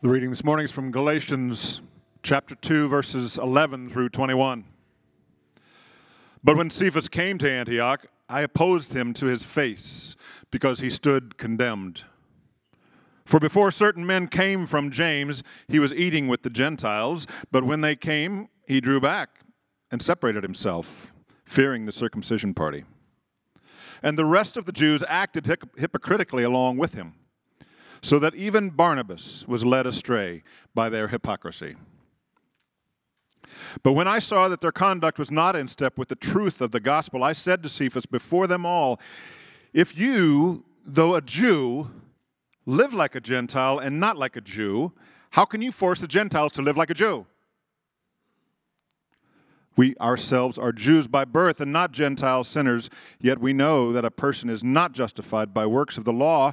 The reading this morning is from Galatians chapter 2, verses 11 through 21. But when Cephas came to Antioch, I opposed him to his face because he stood condemned. For before certain men came from James, he was eating with the Gentiles, but when they came, he drew back and separated himself, fearing the circumcision party. And the rest of the Jews acted hypocritically along with him, so that even Barnabas was led astray by their hypocrisy. But when I saw that their conduct was not in step with the truth of the gospel, I said to Cephas before them all, If you, though a Jew, live like a Gentile and not like a Jew, how can you force the Gentiles to live like a Jew? We ourselves are Jews by birth and not Gentile sinners, yet we know that a person is not justified by works of the law,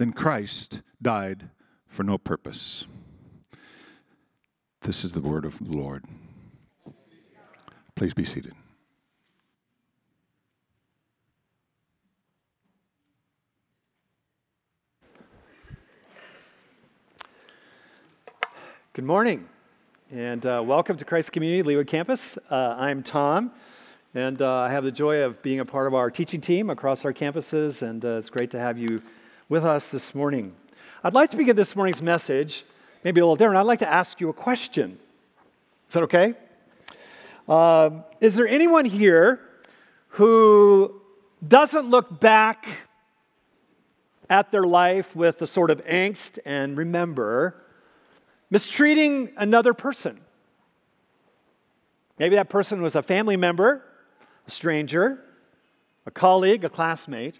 then Christ died for no purpose. This is the word of the Lord. Please be seated. Good morning, and uh, welcome to Christ Community Leawood Campus. Uh, I'm Tom, and uh, I have the joy of being a part of our teaching team across our campuses, and uh, it's great to have you with us this morning. I'd like to begin this morning's message, maybe a little different. I'd like to ask you a question. Is that okay? Um, is there anyone here who doesn't look back at their life with a sort of angst and remember? mistreating another person. Maybe that person was a family member, a stranger, a colleague, a classmate.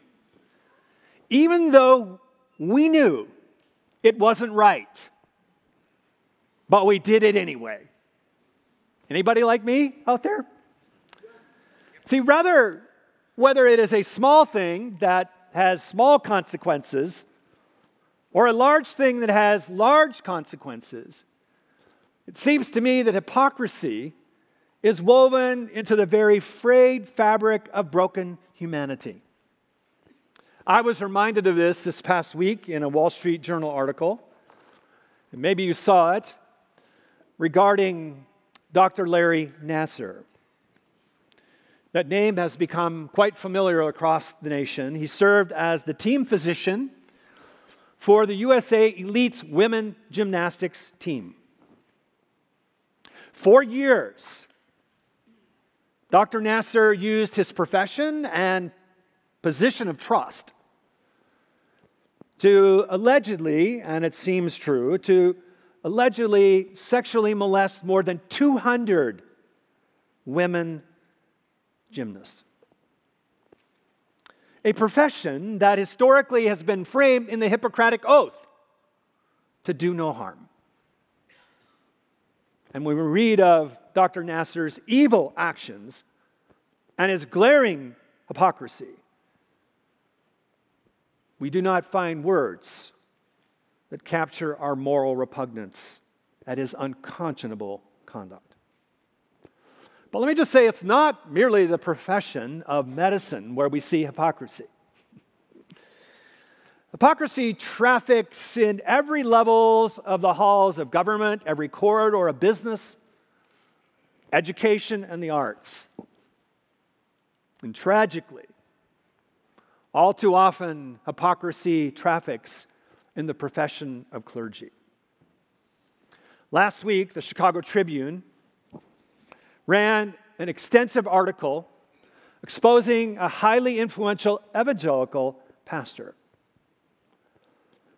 Even though we knew it wasn't right, but we did it anyway. Anybody like me out there? See, rather, whether it is a small thing that has small consequences or a large thing that has large consequences, it seems to me that hypocrisy is woven into the very frayed fabric of broken humanity. I was reminded of this this past week in a Wall Street Journal article. Maybe you saw it regarding Dr. Larry Nassar. That name has become quite familiar across the nation. He served as the team physician for the USA Elite Women Gymnastics team. For years, Dr. Nassar used his profession and position of trust to allegedly, and it seems true, to allegedly sexually molest more than 200 women gymnasts a profession that historically has been framed in the Hippocratic Oath to do no harm. And when we read of Dr. Nassar's evil actions and his glaring hypocrisy, we do not find words that capture our moral repugnance at his unconscionable conduct. But let me just say it's not merely the profession of medicine where we see hypocrisy. Hypocrisy traffics in every levels of the halls of government, every corridor of business, education, and the arts. And tragically, all too often, hypocrisy traffics in the profession of clergy. Last week, the Chicago Tribune ran an extensive article exposing a highly influential evangelical pastor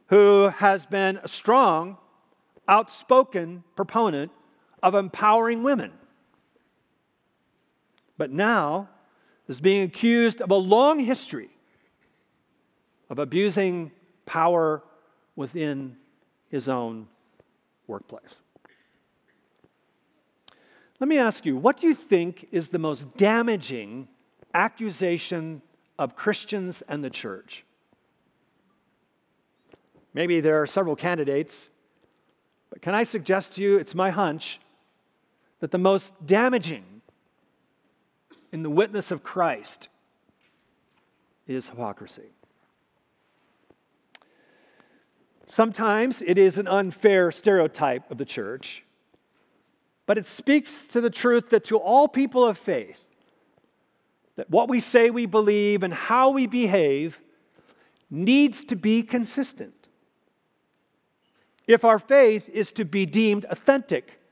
who has been a strong, outspoken proponent of empowering women. But now is being accused of a long history of abusing power within his own workplace. Let me ask you, what do you think is the most damaging accusation of Christians and the church? Maybe there are several candidates, but can I suggest to you, it's my hunch, that the most damaging in the witness of Christ is hypocrisy. Sometimes it is an unfair stereotype of the church, but it speaks to the truth that to all people of faith, that what we say we believe and how we behave needs to be consistent. If our faith is to be deemed authentic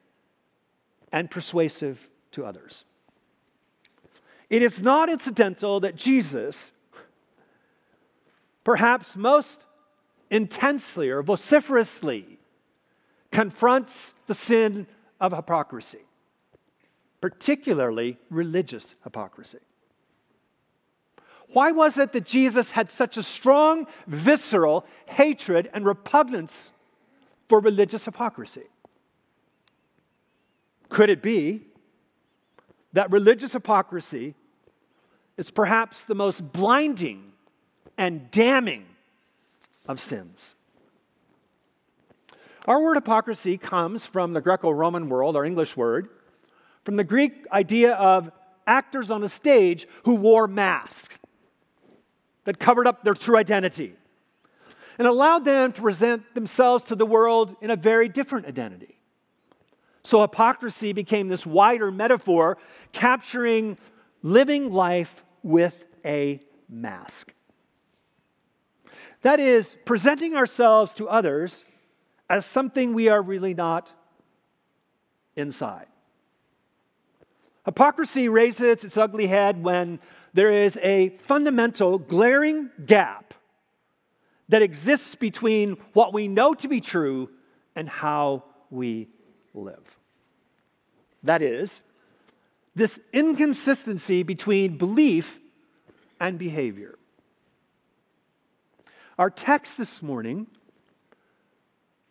and persuasive to others. It is not incidental that Jesus, perhaps most intensely or vociferously, confronts the sin of hypocrisy, particularly religious hypocrisy. Why was it that Jesus had such a strong, visceral hatred and repugnance for religious hypocrisy? Could it be that religious hypocrisy is perhaps the most blinding and damning of sins. Our word hypocrisy comes from the Greco Roman world, our English word, from the Greek idea of actors on a stage who wore masks that covered up their true identity and allowed them to present themselves to the world in a very different identity. So hypocrisy became this wider metaphor capturing living life with a mask. That is, presenting ourselves to others as something we are really not inside. Hypocrisy raises its ugly head when there is a fundamental, glaring gap that exists between what we know to be true and how we live. That is, this inconsistency between belief and behavior. Our text this morning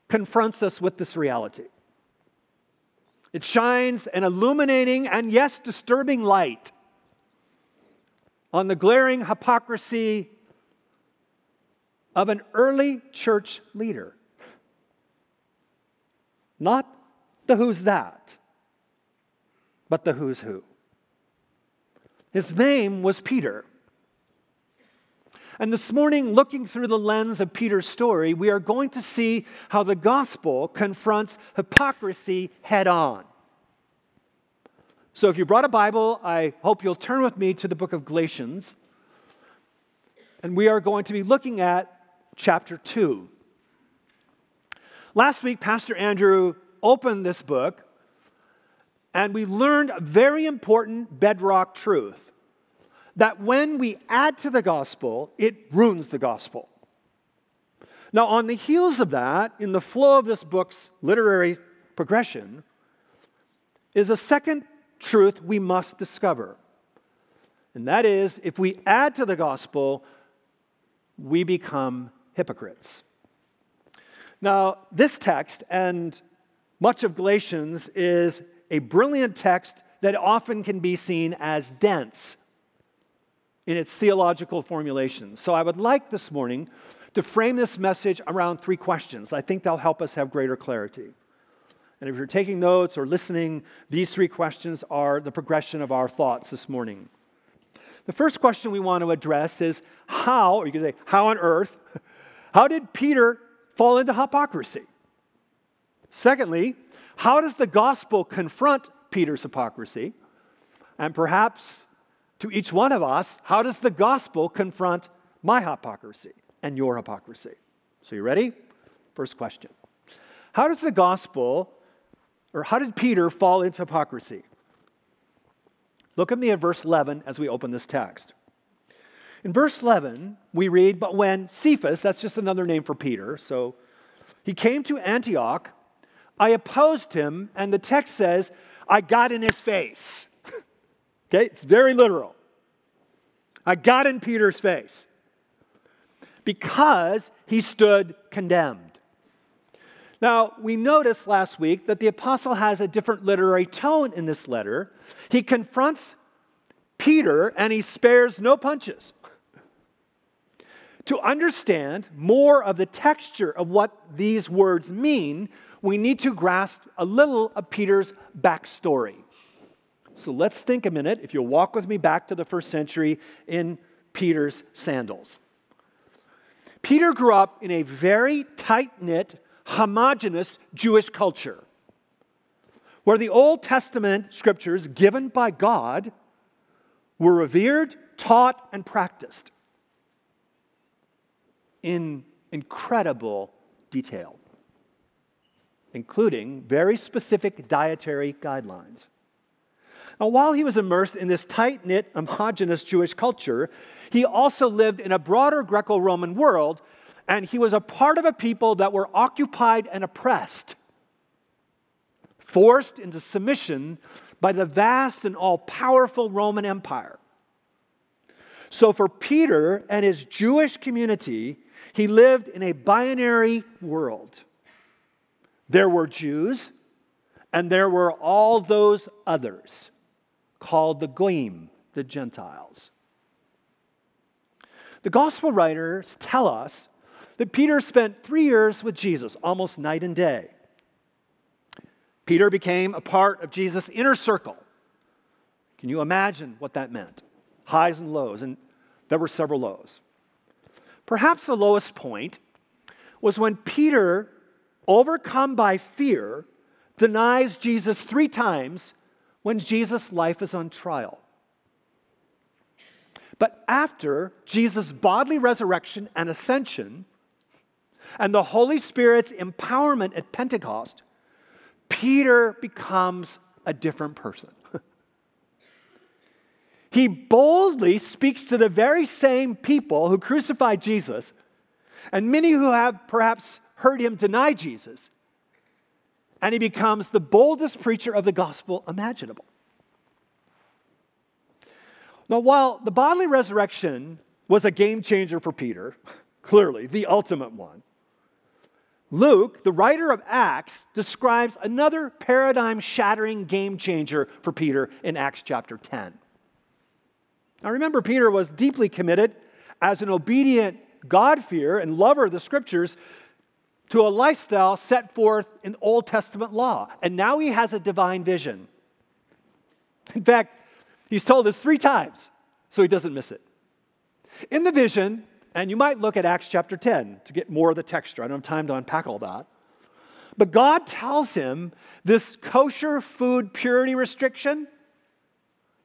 confronts us with this reality. It shines an illuminating and, yes, disturbing light on the glaring hypocrisy of an early church leader. Not the who's that, but the who's who. His name was Peter. And this morning, looking through the lens of Peter's story, we are going to see how the gospel confronts hypocrisy head on. So, if you brought a Bible, I hope you'll turn with me to the book of Galatians. And we are going to be looking at chapter 2. Last week, Pastor Andrew opened this book and we learned a very important bedrock truth that when we add to the gospel, it ruins the gospel. Now, on the heels of that, in the flow of this book's literary progression, is a second truth we must discover. And that is if we add to the gospel, we become hypocrites. Now, this text and much of Galatians is a brilliant text that often can be seen as dense in its theological formulation. So I would like this morning to frame this message around three questions. I think they'll help us have greater clarity. And if you're taking notes or listening, these three questions are the progression of our thoughts this morning. The first question we want to address is how, or you can say, how on earth, how did Peter fall into hypocrisy? Secondly, how does the gospel confront Peter's hypocrisy? And perhaps to each one of us, how does the gospel confront my hypocrisy and your hypocrisy? So, you ready? First question How does the gospel or how did Peter fall into hypocrisy? Look at me at verse 11 as we open this text. In verse 11, we read, But when Cephas, that's just another name for Peter, so he came to Antioch, I opposed him, and the text says, I got in his face. Okay, it's very literal. I got in Peter's face because he stood condemned. Now, we noticed last week that the apostle has a different literary tone in this letter. He confronts Peter and he spares no punches. to understand more of the texture of what these words mean, we need to grasp a little of Peter's backstory. So let's think a minute, if you'll walk with me back to the first century in Peter's sandals. Peter grew up in a very tight knit, homogenous Jewish culture where the Old Testament scriptures given by God were revered, taught, and practiced in incredible detail, including very specific dietary guidelines. Now, while he was immersed in this tight knit, homogenous Jewish culture, he also lived in a broader Greco Roman world and he was a part of a people that were occupied and oppressed, forced into submission by the vast and all powerful Roman Empire. So, for Peter and his Jewish community, he lived in a binary world. There were Jews, and there were all those others called the Goyim, the Gentiles. The gospel writers tell us that Peter spent three years with Jesus, almost night and day. Peter became a part of Jesus' inner circle. Can you imagine what that meant? Highs and lows, and there were several lows. Perhaps the lowest point was when Peter, overcome by fear, denies Jesus three times when Jesus' life is on trial. But after Jesus' bodily resurrection and ascension, and the Holy Spirit's empowerment at Pentecost, Peter becomes a different person. he boldly speaks to the very same people who crucified Jesus, and many who have perhaps heard him deny Jesus, and he becomes the boldest preacher of the gospel imaginable. Now, while the bodily resurrection was a game changer for Peter, clearly the ultimate one, Luke, the writer of Acts, describes another paradigm shattering game changer for Peter in Acts chapter 10. Now remember, Peter was deeply committed as an obedient God-fearer and lover of the scriptures to a lifestyle set forth in Old Testament law. And now he has a divine vision. In fact, he's told this three times, so he doesn't miss it. In the vision, and you might look at Acts chapter 10 to get more of the texture. I don't have time to unpack all that. But God tells him this kosher food purity restriction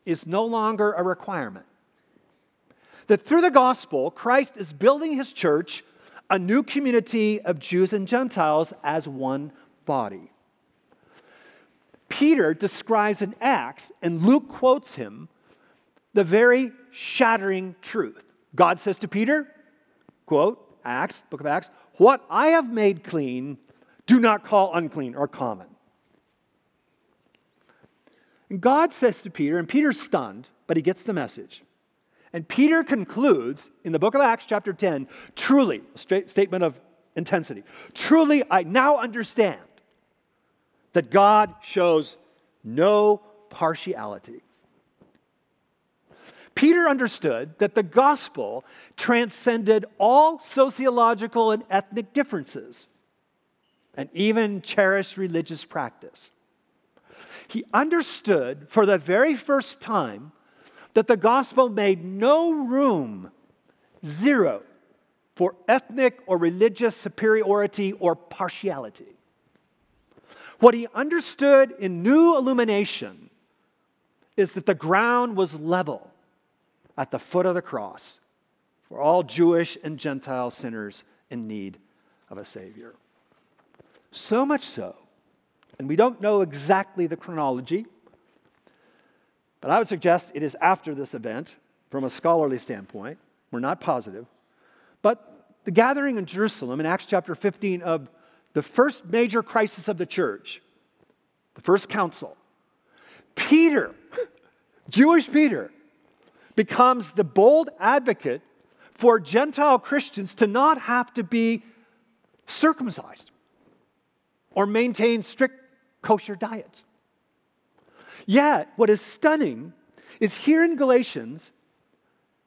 is no longer a requirement. That through the gospel, Christ is building his church, a new community of Jews and Gentiles as one body. Peter describes in Acts, and Luke quotes him, the very shattering truth. God says to Peter, quote, Acts, book of Acts, what I have made clean, do not call unclean or common. And God says to Peter, and Peter's stunned, but he gets the message. And Peter concludes in the book of Acts, chapter 10, truly, statement of intensity, truly, I now understand that God shows no partiality. Peter understood that the gospel transcended all sociological and ethnic differences and even cherished religious practice. He understood for the very first time that the gospel made no room, zero, for ethnic or religious superiority or partiality. What he understood in new illumination is that the ground was level at the foot of the cross for all Jewish and Gentile sinners in need of a Savior. So much so And we don't know exactly the chronology, but I would suggest it is after this event from a scholarly standpoint. We're not positive. But the gathering in Jerusalem in Acts chapter 15 of the first major crisis of the church, the first council, Peter, Jewish Peter, becomes the bold advocate for Gentile Christians to not have to be circumcised or maintain strict kosher diets. Yet, what is stunning is here in Galatians,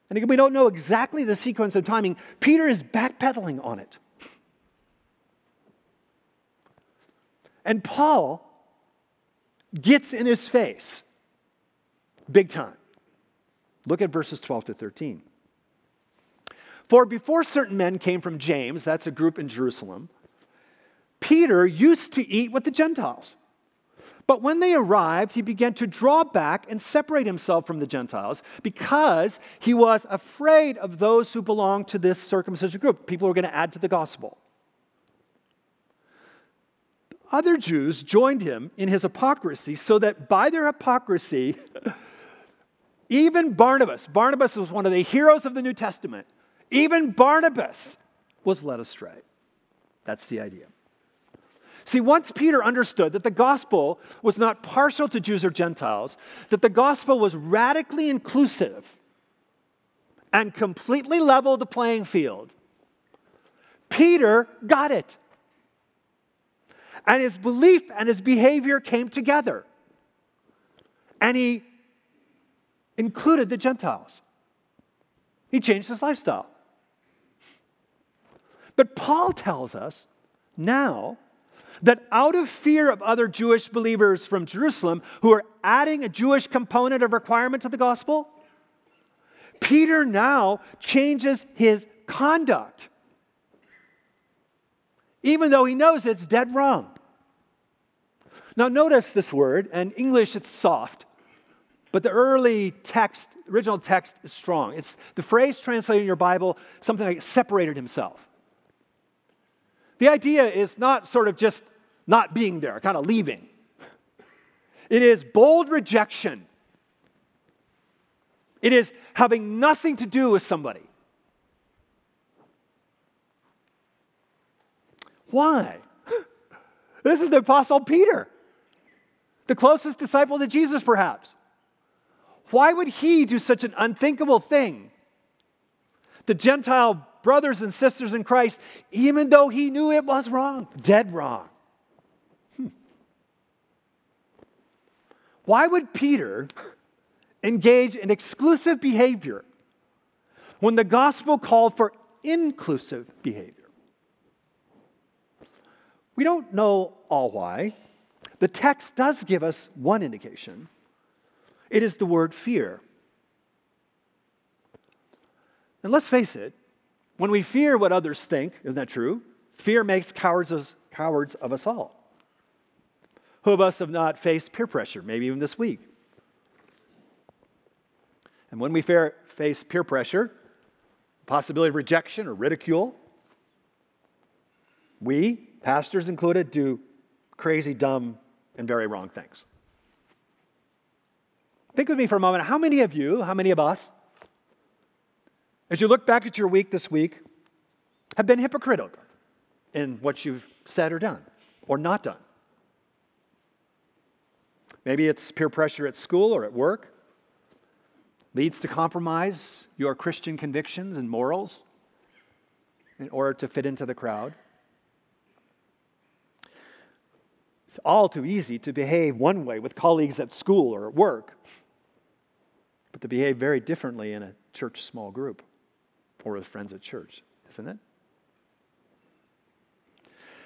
and again, we don't know exactly the sequence of timing, Peter is backpedaling on it. And Paul gets in his face big time. Look at verses 12 to 13. For before certain men came from James, that's a group in Jerusalem, Peter used to eat with the Gentiles. But when they arrived, he began to draw back and separate himself from the Gentiles because he was afraid of those who belonged to this circumcision group. People were going to add to the gospel. Other Jews joined him in his hypocrisy so that by their hypocrisy, even Barnabas, Barnabas was one of the heroes of the New Testament, even Barnabas was led astray. That's the idea. See, once Peter understood that the gospel was not partial to Jews or Gentiles, that the gospel was radically inclusive and completely leveled the playing field, Peter got it. And his belief and his behavior came together. And he included the Gentiles. He changed his lifestyle. But Paul tells us now that out of fear of other Jewish believers from Jerusalem who are adding a Jewish component of requirement to the gospel, Peter now changes his conduct, even though he knows it's dead wrong. Now, notice this word, and in English it's soft, but the early text, original text is strong. It's the phrase translated in your Bible, something like separated himself. The idea is not sort of just not being there, kind of leaving. It is bold rejection. It is having nothing to do with somebody. Why? This is the Apostle Peter, the closest disciple to Jesus, perhaps. Why would he do such an unthinkable thing? The Gentile brothers and sisters in Christ, even though he knew it was wrong, dead wrong. Hmm. Why would Peter engage in exclusive behavior when the gospel called for inclusive behavior? We don't know all why. The text does give us one indication. It is the word fear. And let's face it, when we fear what others think, isn't that true? Fear makes cowards of, cowards of us all. Who of us have not faced peer pressure, maybe even this week? And when we fear, face peer pressure, possibility of rejection or ridicule, we, pastors included, do crazy, dumb, and very wrong things. Think with me for a moment. How many of you, how many of us, as you look back at your week this week, have been hypocritical in what you've said or done or not done. Maybe it's peer pressure at school or at work, leads to compromise your Christian convictions and morals in order to fit into the crowd. It's all too easy to behave one way with colleagues at school or at work, but to behave very differently in a church small group or with friends at church, isn't it?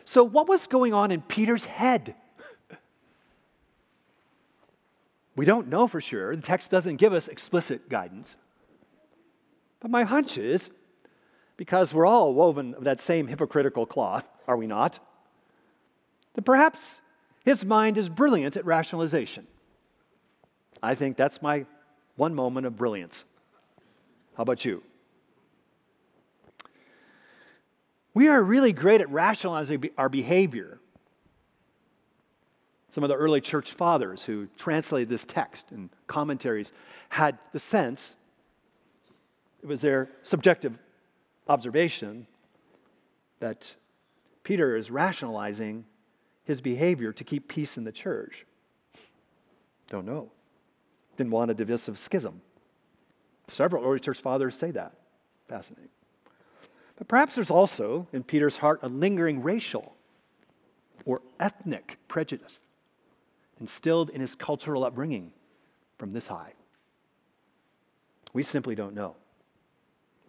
So, what was going on in Peter's head? we don't know for sure. The text doesn't give us explicit guidance. But my hunch is because we're all woven of that same hypocritical cloth, are we not? That perhaps his mind is brilliant at rationalization. I think that's my one moment of brilliance. How about you? We are really great at rationalizing our behavior. Some of the early church fathers who translated this text and commentaries had the sense, it was their subjective observation, that Peter is rationalizing his behavior to keep peace in the church. Don't know. Didn't want a divisive schism. Several early church fathers say that. Fascinating. But perhaps there's also in Peter's heart a lingering racial or ethnic prejudice instilled in his cultural upbringing from this high. We simply don't know.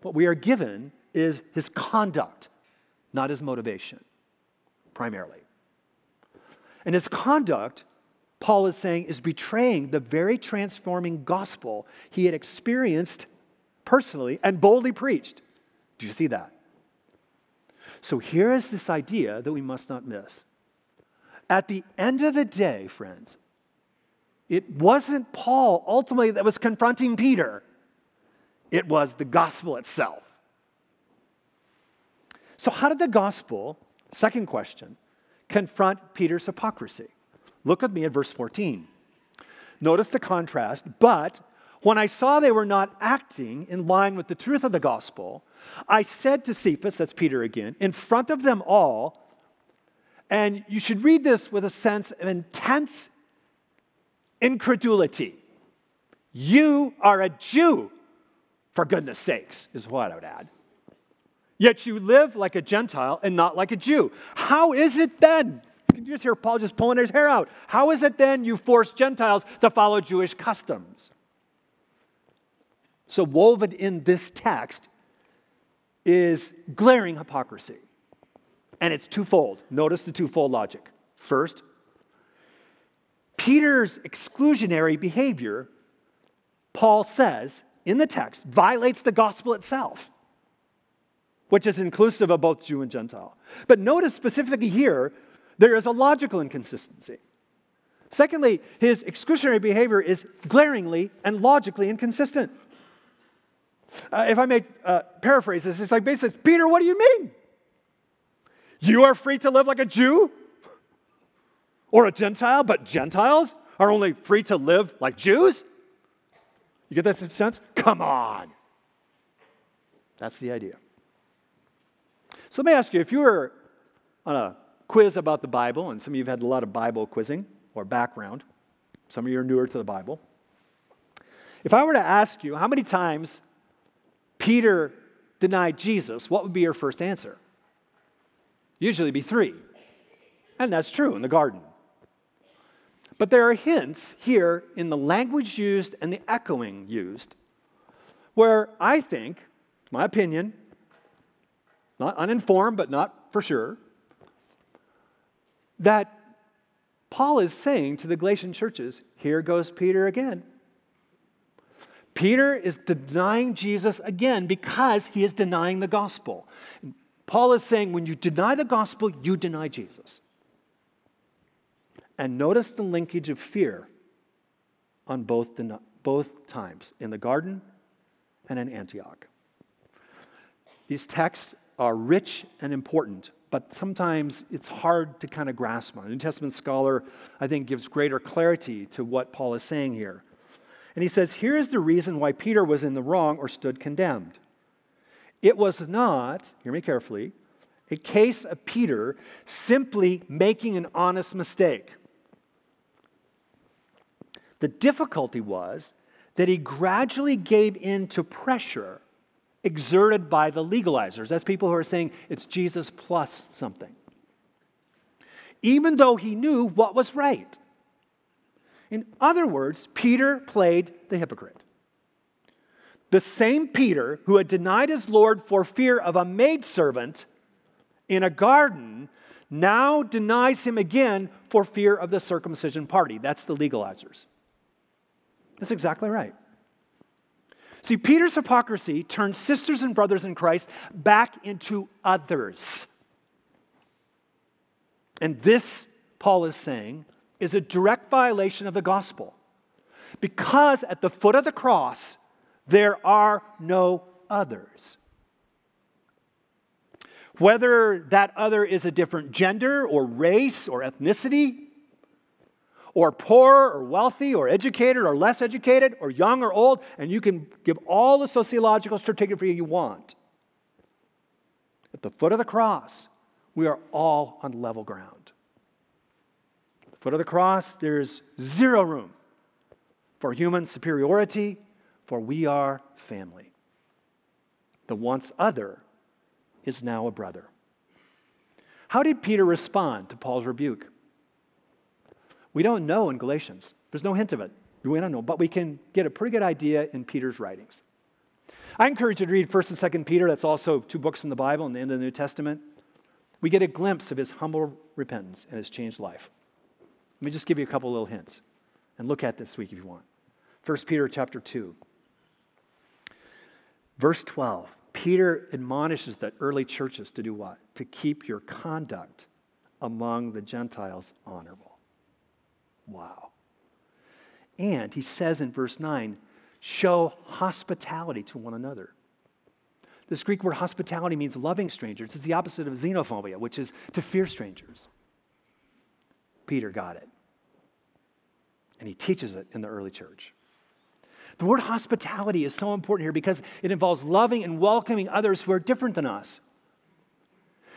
What we are given is his conduct, not his motivation, primarily. And his conduct, Paul is saying, is betraying the very transforming gospel he had experienced personally and boldly preached. Do you see that? So here is this idea that we must not miss. At the end of the day, friends, it wasn't Paul ultimately that was confronting Peter, it was the gospel itself. So, how did the gospel, second question, confront Peter's hypocrisy? Look with me at verse 14. Notice the contrast, but when I saw they were not acting in line with the truth of the gospel, I said to Cephas, that's Peter again, in front of them all, and you should read this with a sense of intense incredulity. You are a Jew, for goodness sakes, is what I would add. Yet you live like a Gentile and not like a Jew. How is it then? You just hear Paul just pulling his hair out? How is it then you force Gentiles to follow Jewish customs? So, woven in this text is glaring hypocrisy. And it's twofold. Notice the twofold logic. First, Peter's exclusionary behavior, Paul says in the text, violates the gospel itself, which is inclusive of both Jew and Gentile. But notice specifically here, there is a logical inconsistency. Secondly, his exclusionary behavior is glaringly and logically inconsistent. Uh, if I may uh, paraphrase this, it's like basically, Peter, what do you mean? You are free to live like a Jew or a Gentile, but Gentiles are only free to live like Jews? You get that sense? Come on. That's the idea. So let me ask you if you were on a quiz about the Bible, and some of you have had a lot of Bible quizzing or background, some of you are newer to the Bible. If I were to ask you how many times Peter denied Jesus, what would be your first answer? usually be three. And that's true in the garden. But there are hints here in the language used and the echoing used where I think, my opinion, not uninformed, but not for sure, that Paul is saying to the Galatian churches, here goes Peter again. Peter is denying Jesus again because he is denying the gospel. Paul is saying when you deny the gospel, you deny Jesus. And notice the linkage of fear on both, both times, in the garden and in Antioch. These texts are rich and important, but sometimes it's hard to kind of grasp on. A New Testament scholar, I think, gives greater clarity to what Paul is saying here. And he says, Here's the reason why Peter was in the wrong or stood condemned. It was not, hear me carefully, a case of Peter simply making an honest mistake. The difficulty was that he gradually gave in to pressure exerted by the legalizers. That's people who are saying it's Jesus plus something. Even though he knew what was right. In other words, Peter played the hypocrite. The same Peter who had denied his Lord for fear of a maidservant in a garden now denies him again for fear of the circumcision party. That's the legalizers. That's exactly right. See, Peter's hypocrisy turns sisters and brothers in Christ back into others. And this, Paul is saying, is a direct violation of the gospel. Because at the foot of the cross, there are no others. Whether that other is a different gender or race or ethnicity, or poor or wealthy or educated or less educated or young or old, and you can give all the sociological stratigraphy you want. At the foot of the cross, we are all on level ground. Foot of the cross, there's zero room for human superiority, for we are family. The once other is now a brother. How did Peter respond to Paul's rebuke? We don't know in Galatians. There's no hint of it. We don't know, but we can get a pretty good idea in Peter's writings. I encourage you to read 1st and 2nd Peter. That's also two books in the Bible and the end of the New Testament. We get a glimpse of his humble repentance and his changed life. Let me just give you a couple little hints and look at this week if you want. 1 Peter chapter 2. Verse 12. Peter admonishes the early churches to do what? To keep your conduct among the Gentiles honorable. Wow. And he says in verse 9, show hospitality to one another. This Greek word hospitality means loving strangers. It's the opposite of xenophobia, which is to fear strangers. Peter got it. And he teaches it in the early church. The word hospitality is so important here because it involves loving and welcoming others who are different than us.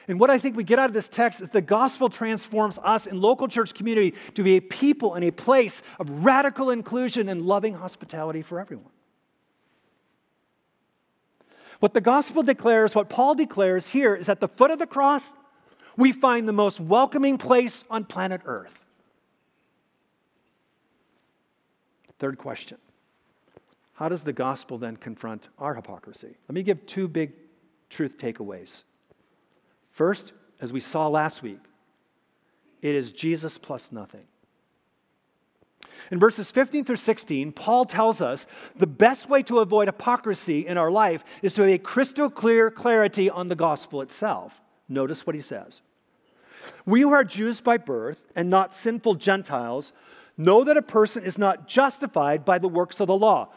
And what I think we get out of this text is the gospel transforms us in local church community to be a people and a place of radical inclusion and loving hospitality for everyone. What the gospel declares, what Paul declares here, is at the foot of the cross, we find the most welcoming place on planet Earth. Third question How does the gospel then confront our hypocrisy? Let me give two big truth takeaways. First, as we saw last week, it is Jesus plus nothing. In verses 15 through 16, Paul tells us the best way to avoid hypocrisy in our life is to have a crystal clear clarity on the gospel itself. Notice what he says. We who are Jews by birth and not sinful Gentiles know that a person is not justified by the works of the law.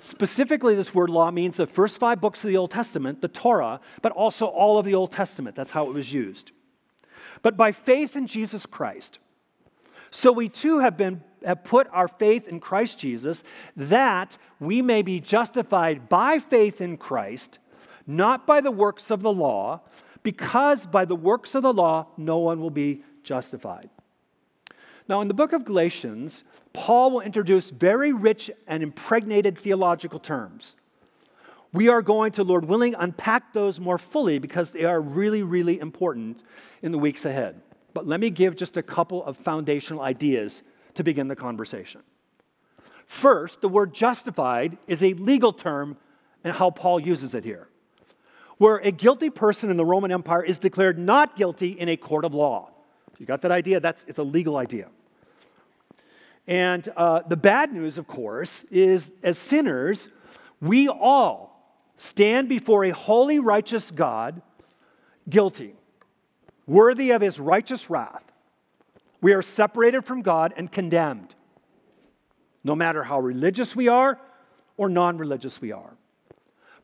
Specifically, this word law means the first five books of the Old Testament, the Torah, but also all of the Old Testament. That's how it was used. But by faith in Jesus Christ. So we too have been have put our faith in Christ Jesus that we may be justified by faith in Christ, not by the works of the law, because by the works of the law no one will be justified. Now, in the book of Galatians, Paul will introduce very rich and impregnated theological terms. We are going to, Lord willing, unpack those more fully because they are really, really important in the weeks ahead. But let me give just a couple of foundational ideas to begin the conversation. First, the word justified is a legal term and how Paul uses it here. Where a guilty person in the Roman Empire is declared not guilty in a court of law. You got that idea? That's, it's a legal idea. And uh, the bad news, of course, is as sinners, we all stand before a holy, righteous God, guilty, worthy of his righteous wrath. We are separated from God and condemned, no matter how religious we are or non religious we are.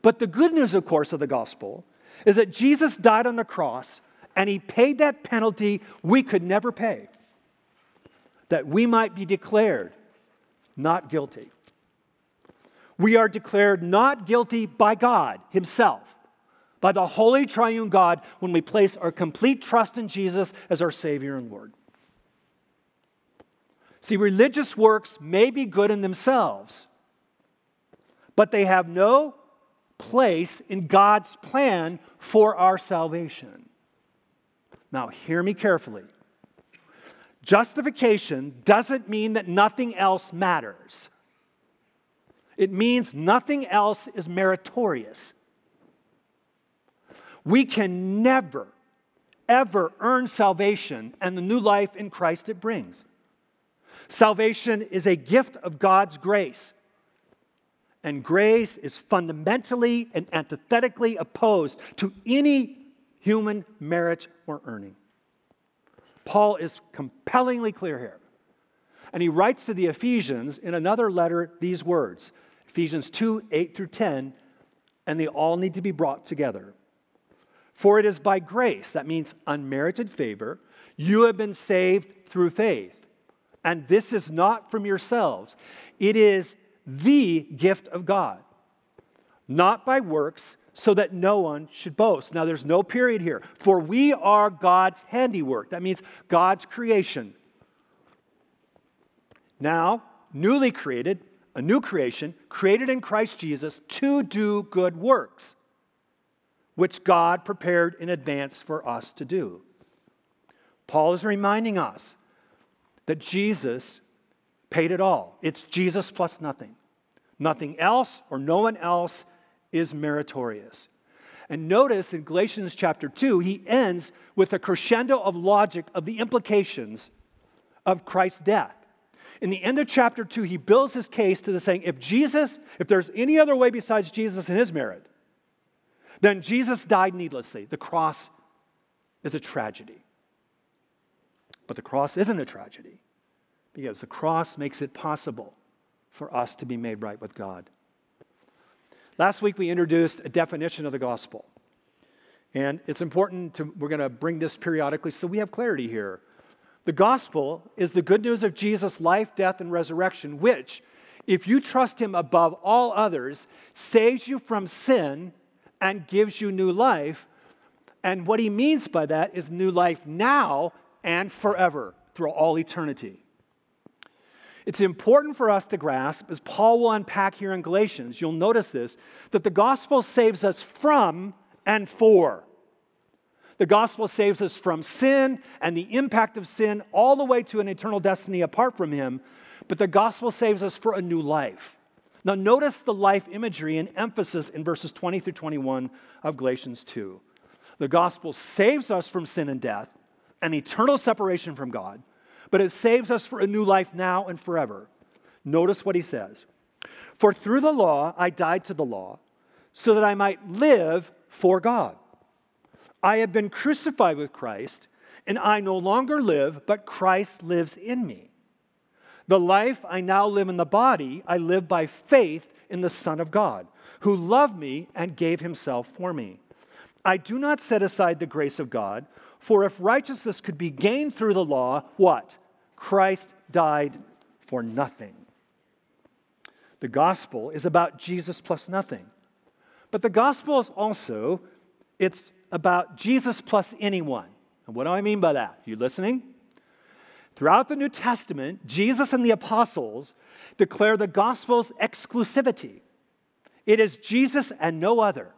But the good news, of course, of the gospel is that Jesus died on the cross and he paid that penalty we could never pay that we might be declared not guilty. We are declared not guilty by God Himself, by the holy triune God, when we place our complete trust in Jesus as our Savior and Lord. See, religious works may be good in themselves, but they have no place in God's plan for our salvation. Now, hear me carefully. Justification doesn't mean that nothing else matters. It means nothing else is meritorious. We can never, ever earn salvation and the new life in Christ it brings. Salvation is a gift of God's grace. And grace is fundamentally and antithetically opposed to any human merit or earning. Paul is compellingly clear here. And he writes to the Ephesians in another letter these words Ephesians 2 8 through 10, and they all need to be brought together. For it is by grace, that means unmerited favor, you have been saved through faith. And this is not from yourselves, it is the gift of God, not by works, so that no one should boast. Now, there's no period here. For we are God's handiwork. That means God's creation. Now, newly created, a new creation, created in Christ Jesus to do good works, which God prepared in advance for us to do. Paul is reminding us that Jesus paid it all. It's Jesus plus nothing. Nothing else or no one else is meritorious. And notice in Galatians chapter 2, he ends with a crescendo of logic of the implications of Christ's death. In the end of chapter 2, he builds his case to the saying if Jesus, if there's any other way besides Jesus and his merit, then Jesus died needlessly. The cross is a tragedy. But the cross isn't a tragedy because the cross makes it possible for us to be made right with God. Last week we introduced a definition of the gospel. And it's important to, we're going to bring this periodically so we have clarity here. The gospel is the good news of Jesus' life, death, and resurrection, which, if you trust him above all others, saves you from sin and gives you new life. And what he means by that is new life now and forever through all eternity. It's important for us to grasp, as Paul will unpack here in Galatians, you'll notice this, that the gospel saves us from and for. The gospel saves us from sin and the impact of sin all the way to an eternal destiny apart from Him, but the gospel saves us for a new life. Now, notice the life imagery and emphasis in verses 20 through 21 of Galatians 2. The gospel saves us from sin and death and eternal separation from God, but it saves us for a new life now and forever. Notice what he says For through the law I died to the law, so that I might live for God. I have been crucified with Christ, and I no longer live, but Christ lives in me. The life I now live in the body, I live by faith in the Son of God, who loved me and gave himself for me. I do not set aside the grace of God. For if righteousness could be gained through the law, what? Christ died for nothing. The gospel is about Jesus plus nothing. But the gospel is also it's about Jesus plus anyone. And what do I mean by that? You listening? Throughout the New Testament, Jesus and the apostles declare the gospel's exclusivity. It is Jesus and no other.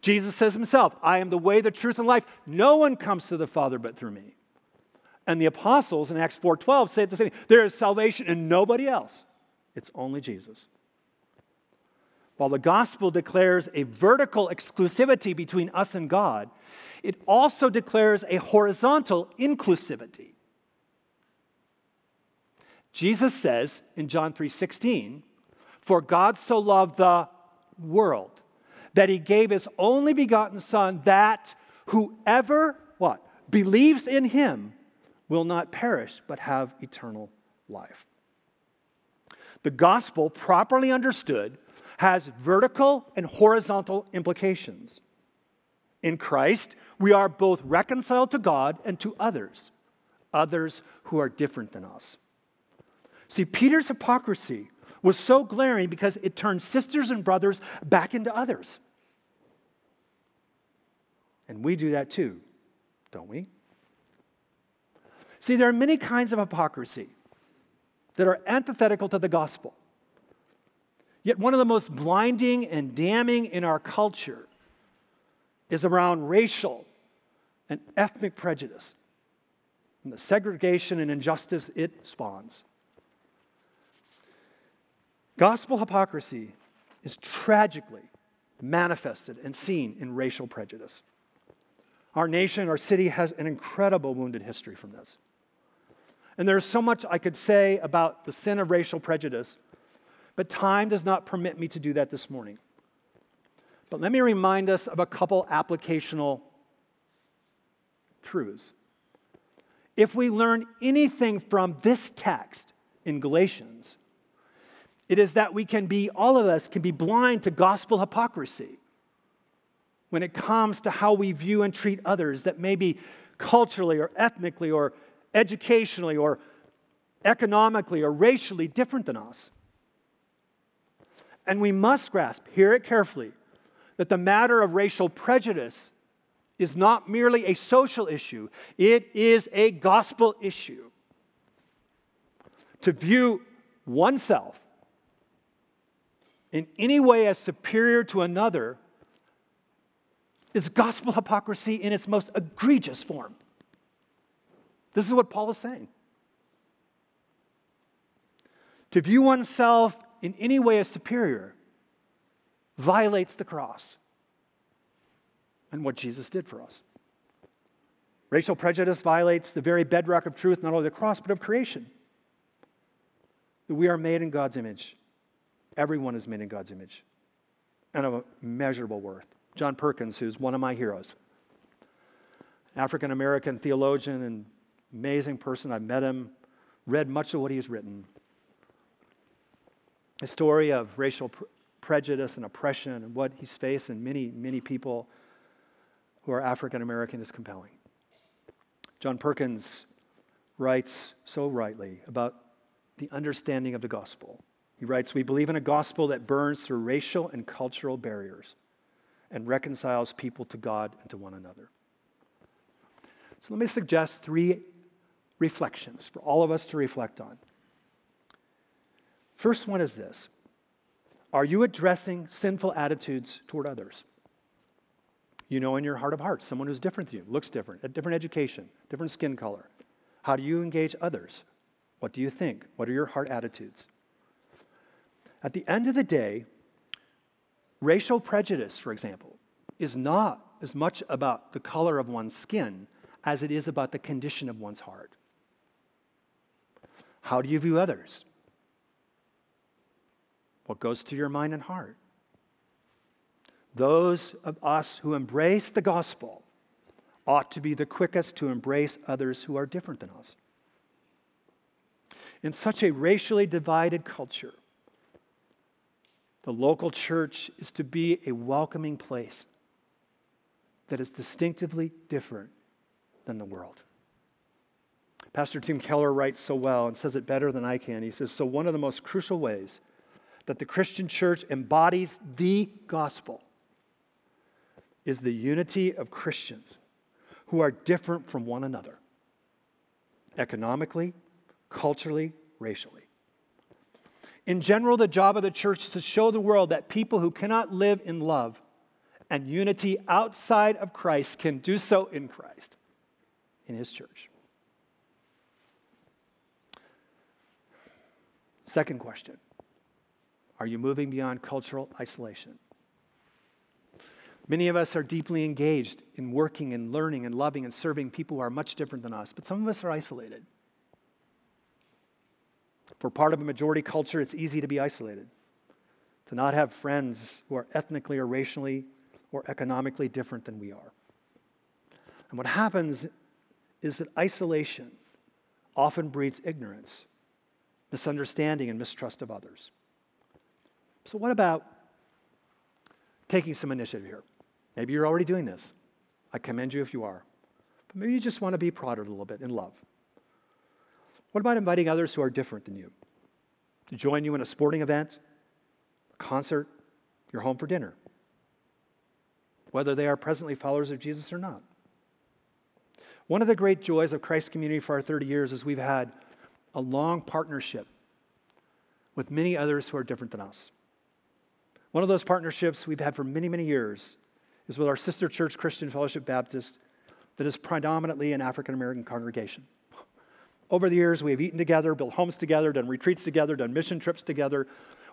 Jesus says himself, I am the way, the truth, and life. No one comes to the Father but through me. And the apostles in Acts 4:12 say the same. There is salvation in nobody else. It's only Jesus. While the gospel declares a vertical exclusivity between us and God, it also declares a horizontal inclusivity. Jesus says in John 3:16, "For God so loved the world that he gave his only begotten Son, that whoever, what? Believes in him will not perish, but have eternal life. The gospel, properly understood, has vertical and horizontal implications. In Christ, we are both reconciled to God and to others, others who are different than us. See, Peter's hypocrisy was so glaring because it turned sisters and brothers back into others. And we do that too, don't we? See, there are many kinds of hypocrisy that are antithetical to the gospel. Yet, one of the most blinding and damning in our culture is around racial and ethnic prejudice and the segregation and injustice it spawns. Gospel hypocrisy is tragically manifested and seen in racial prejudice. Our nation, our city has an incredible wounded history from this. And there's so much I could say about the sin of racial prejudice, but time does not permit me to do that this morning. But let me remind us of a couple applicational truths. If we learn anything from this text in Galatians, it is that we can be, all of us can be blind to gospel hypocrisy when it comes to how we view and treat others that maybe culturally or ethnically or educationally or economically or racially different than us. And we must grasp, hear it carefully, that the matter of racial prejudice is not merely a social issue, it is a gospel issue. To view oneself in any way as superior to another is gospel hypocrisy in its most egregious form. This is what Paul is saying. To view oneself in any way as superior violates the cross and what Jesus did for us. Racial prejudice violates the very bedrock of truth, not only the cross, but of creation. That we are made in God's image. Everyone is made in God's image and of immeasurable worth. John Perkins, who's one of my heroes, African American theologian and amazing person. I've met him, read much of what he's written. A story of racial pr- prejudice and oppression and what he's faced, and many, many people who are African American is compelling. John Perkins writes so rightly about the understanding of the gospel. He writes, We believe in a gospel that burns through racial and cultural barriers and reconciles people to God and to one another. So let me suggest three reflections for all of us to reflect on. First one is this Are you addressing sinful attitudes toward others? You know, in your heart of hearts, someone who's different than you, looks different, a different education, different skin color. How do you engage others? What do you think? What are your heart attitudes? At the end of the day, racial prejudice, for example, is not as much about the color of one's skin as it is about the condition of one's heart. How do you view others? What goes through your mind and heart? Those of us who embrace the gospel ought to be the quickest to embrace others who are different than us. In such a racially divided culture, the local church is to be a welcoming place that is distinctively different than the world. Pastor Tim Keller writes so well and says it better than I can. He says, So, one of the most crucial ways that the Christian church embodies the gospel is the unity of Christians who are different from one another economically, culturally, racially. In general, the job of the church is to show the world that people who cannot live in love and unity outside of Christ can do so in Christ, in His church. Second question Are you moving beyond cultural isolation? Many of us are deeply engaged in working and learning and loving and serving people who are much different than us, but some of us are isolated. For part of a majority culture, it's easy to be isolated, to not have friends who are ethnically or racially or economically different than we are. And what happens is that isolation often breeds ignorance, misunderstanding, and mistrust of others. So, what about taking some initiative here? Maybe you're already doing this. I commend you if you are. But maybe you just want to be prodded a little bit in love. What about inviting others who are different than you to join you in a sporting event, a concert, your home for dinner, whether they are presently followers of Jesus or not? One of the great joys of Christ's Community for our 30 years is we've had a long partnership with many others who are different than us. One of those partnerships we've had for many, many years is with our sister church, Christian Fellowship Baptist, that is predominantly an African American congregation. Over the years, we have eaten together, built homes together, done retreats together, done mission trips together.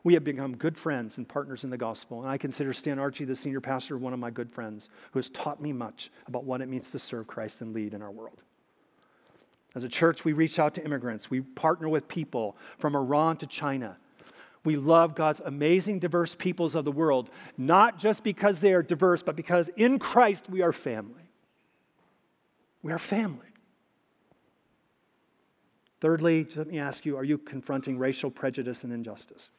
We have become good friends and partners in the gospel. And I consider Stan Archie, the senior pastor, one of my good friends who has taught me much about what it means to serve Christ and lead in our world. As a church, we reach out to immigrants. We partner with people from Iran to China. We love God's amazing, diverse peoples of the world, not just because they are diverse, but because in Christ we are family. We are family. Thirdly, let me ask you are you confronting racial prejudice and injustice?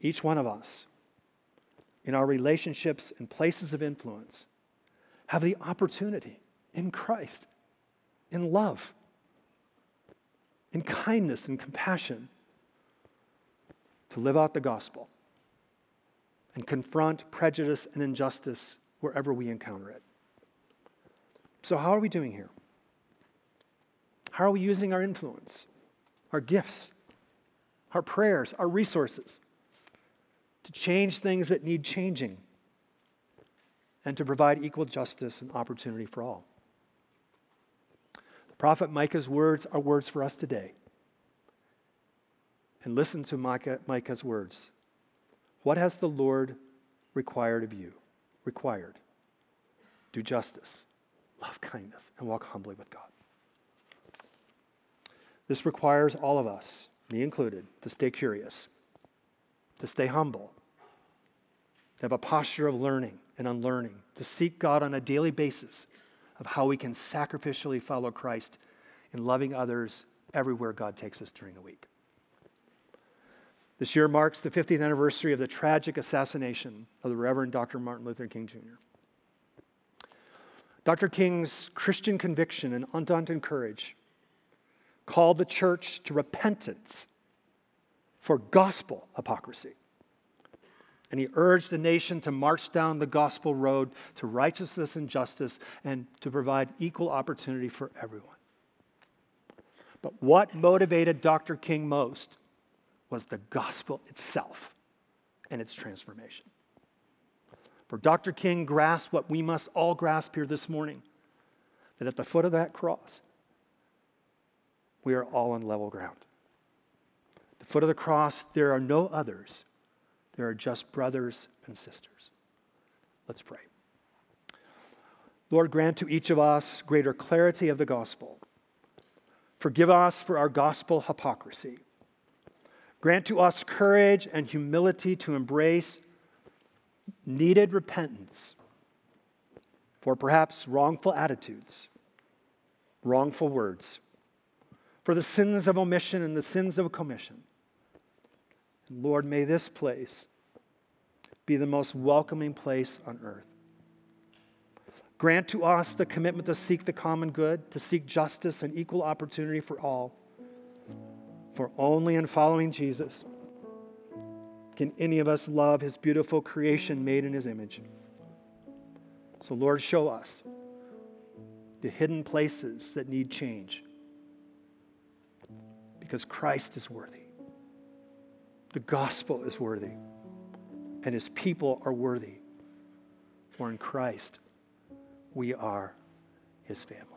Each one of us, in our relationships and places of influence, have the opportunity in Christ, in love, in kindness and compassion to live out the gospel and confront prejudice and injustice wherever we encounter it. So, how are we doing here? How are we using our influence, our gifts, our prayers, our resources to change things that need changing and to provide equal justice and opportunity for all? The prophet Micah's words are words for us today. And listen to Micah, Micah's words. What has the Lord required of you? Required. Do justice, love kindness, and walk humbly with God. This requires all of us, me included, to stay curious, to stay humble, to have a posture of learning and unlearning, to seek God on a daily basis of how we can sacrificially follow Christ in loving others everywhere God takes us during the week. This year marks the 50th anniversary of the tragic assassination of the Reverend Dr. Martin Luther King Jr. Dr. King's Christian conviction and undaunted courage called the church to repentance for gospel hypocrisy. And he urged the nation to march down the gospel road to righteousness and justice and to provide equal opportunity for everyone. But what motivated Dr. King most was the gospel itself and its transformation. For Dr. King grasped what we must all grasp here this morning that at the foot of that cross, we are all on level ground. At the foot of the cross, there are no others, there are just brothers and sisters. Let's pray. Lord, grant to each of us greater clarity of the gospel. Forgive us for our gospel hypocrisy. Grant to us courage and humility to embrace needed repentance for perhaps wrongful attitudes, wrongful words, for the sins of omission and the sins of commission. And Lord, may this place be the most welcoming place on earth. Grant to us the commitment to seek the common good, to seek justice and equal opportunity for all for only in following Jesus can any of us love his beautiful creation made in his image. So, Lord, show us the hidden places that need change because Christ is worthy. The gospel is worthy, and his people are worthy. For in Christ, we are his family.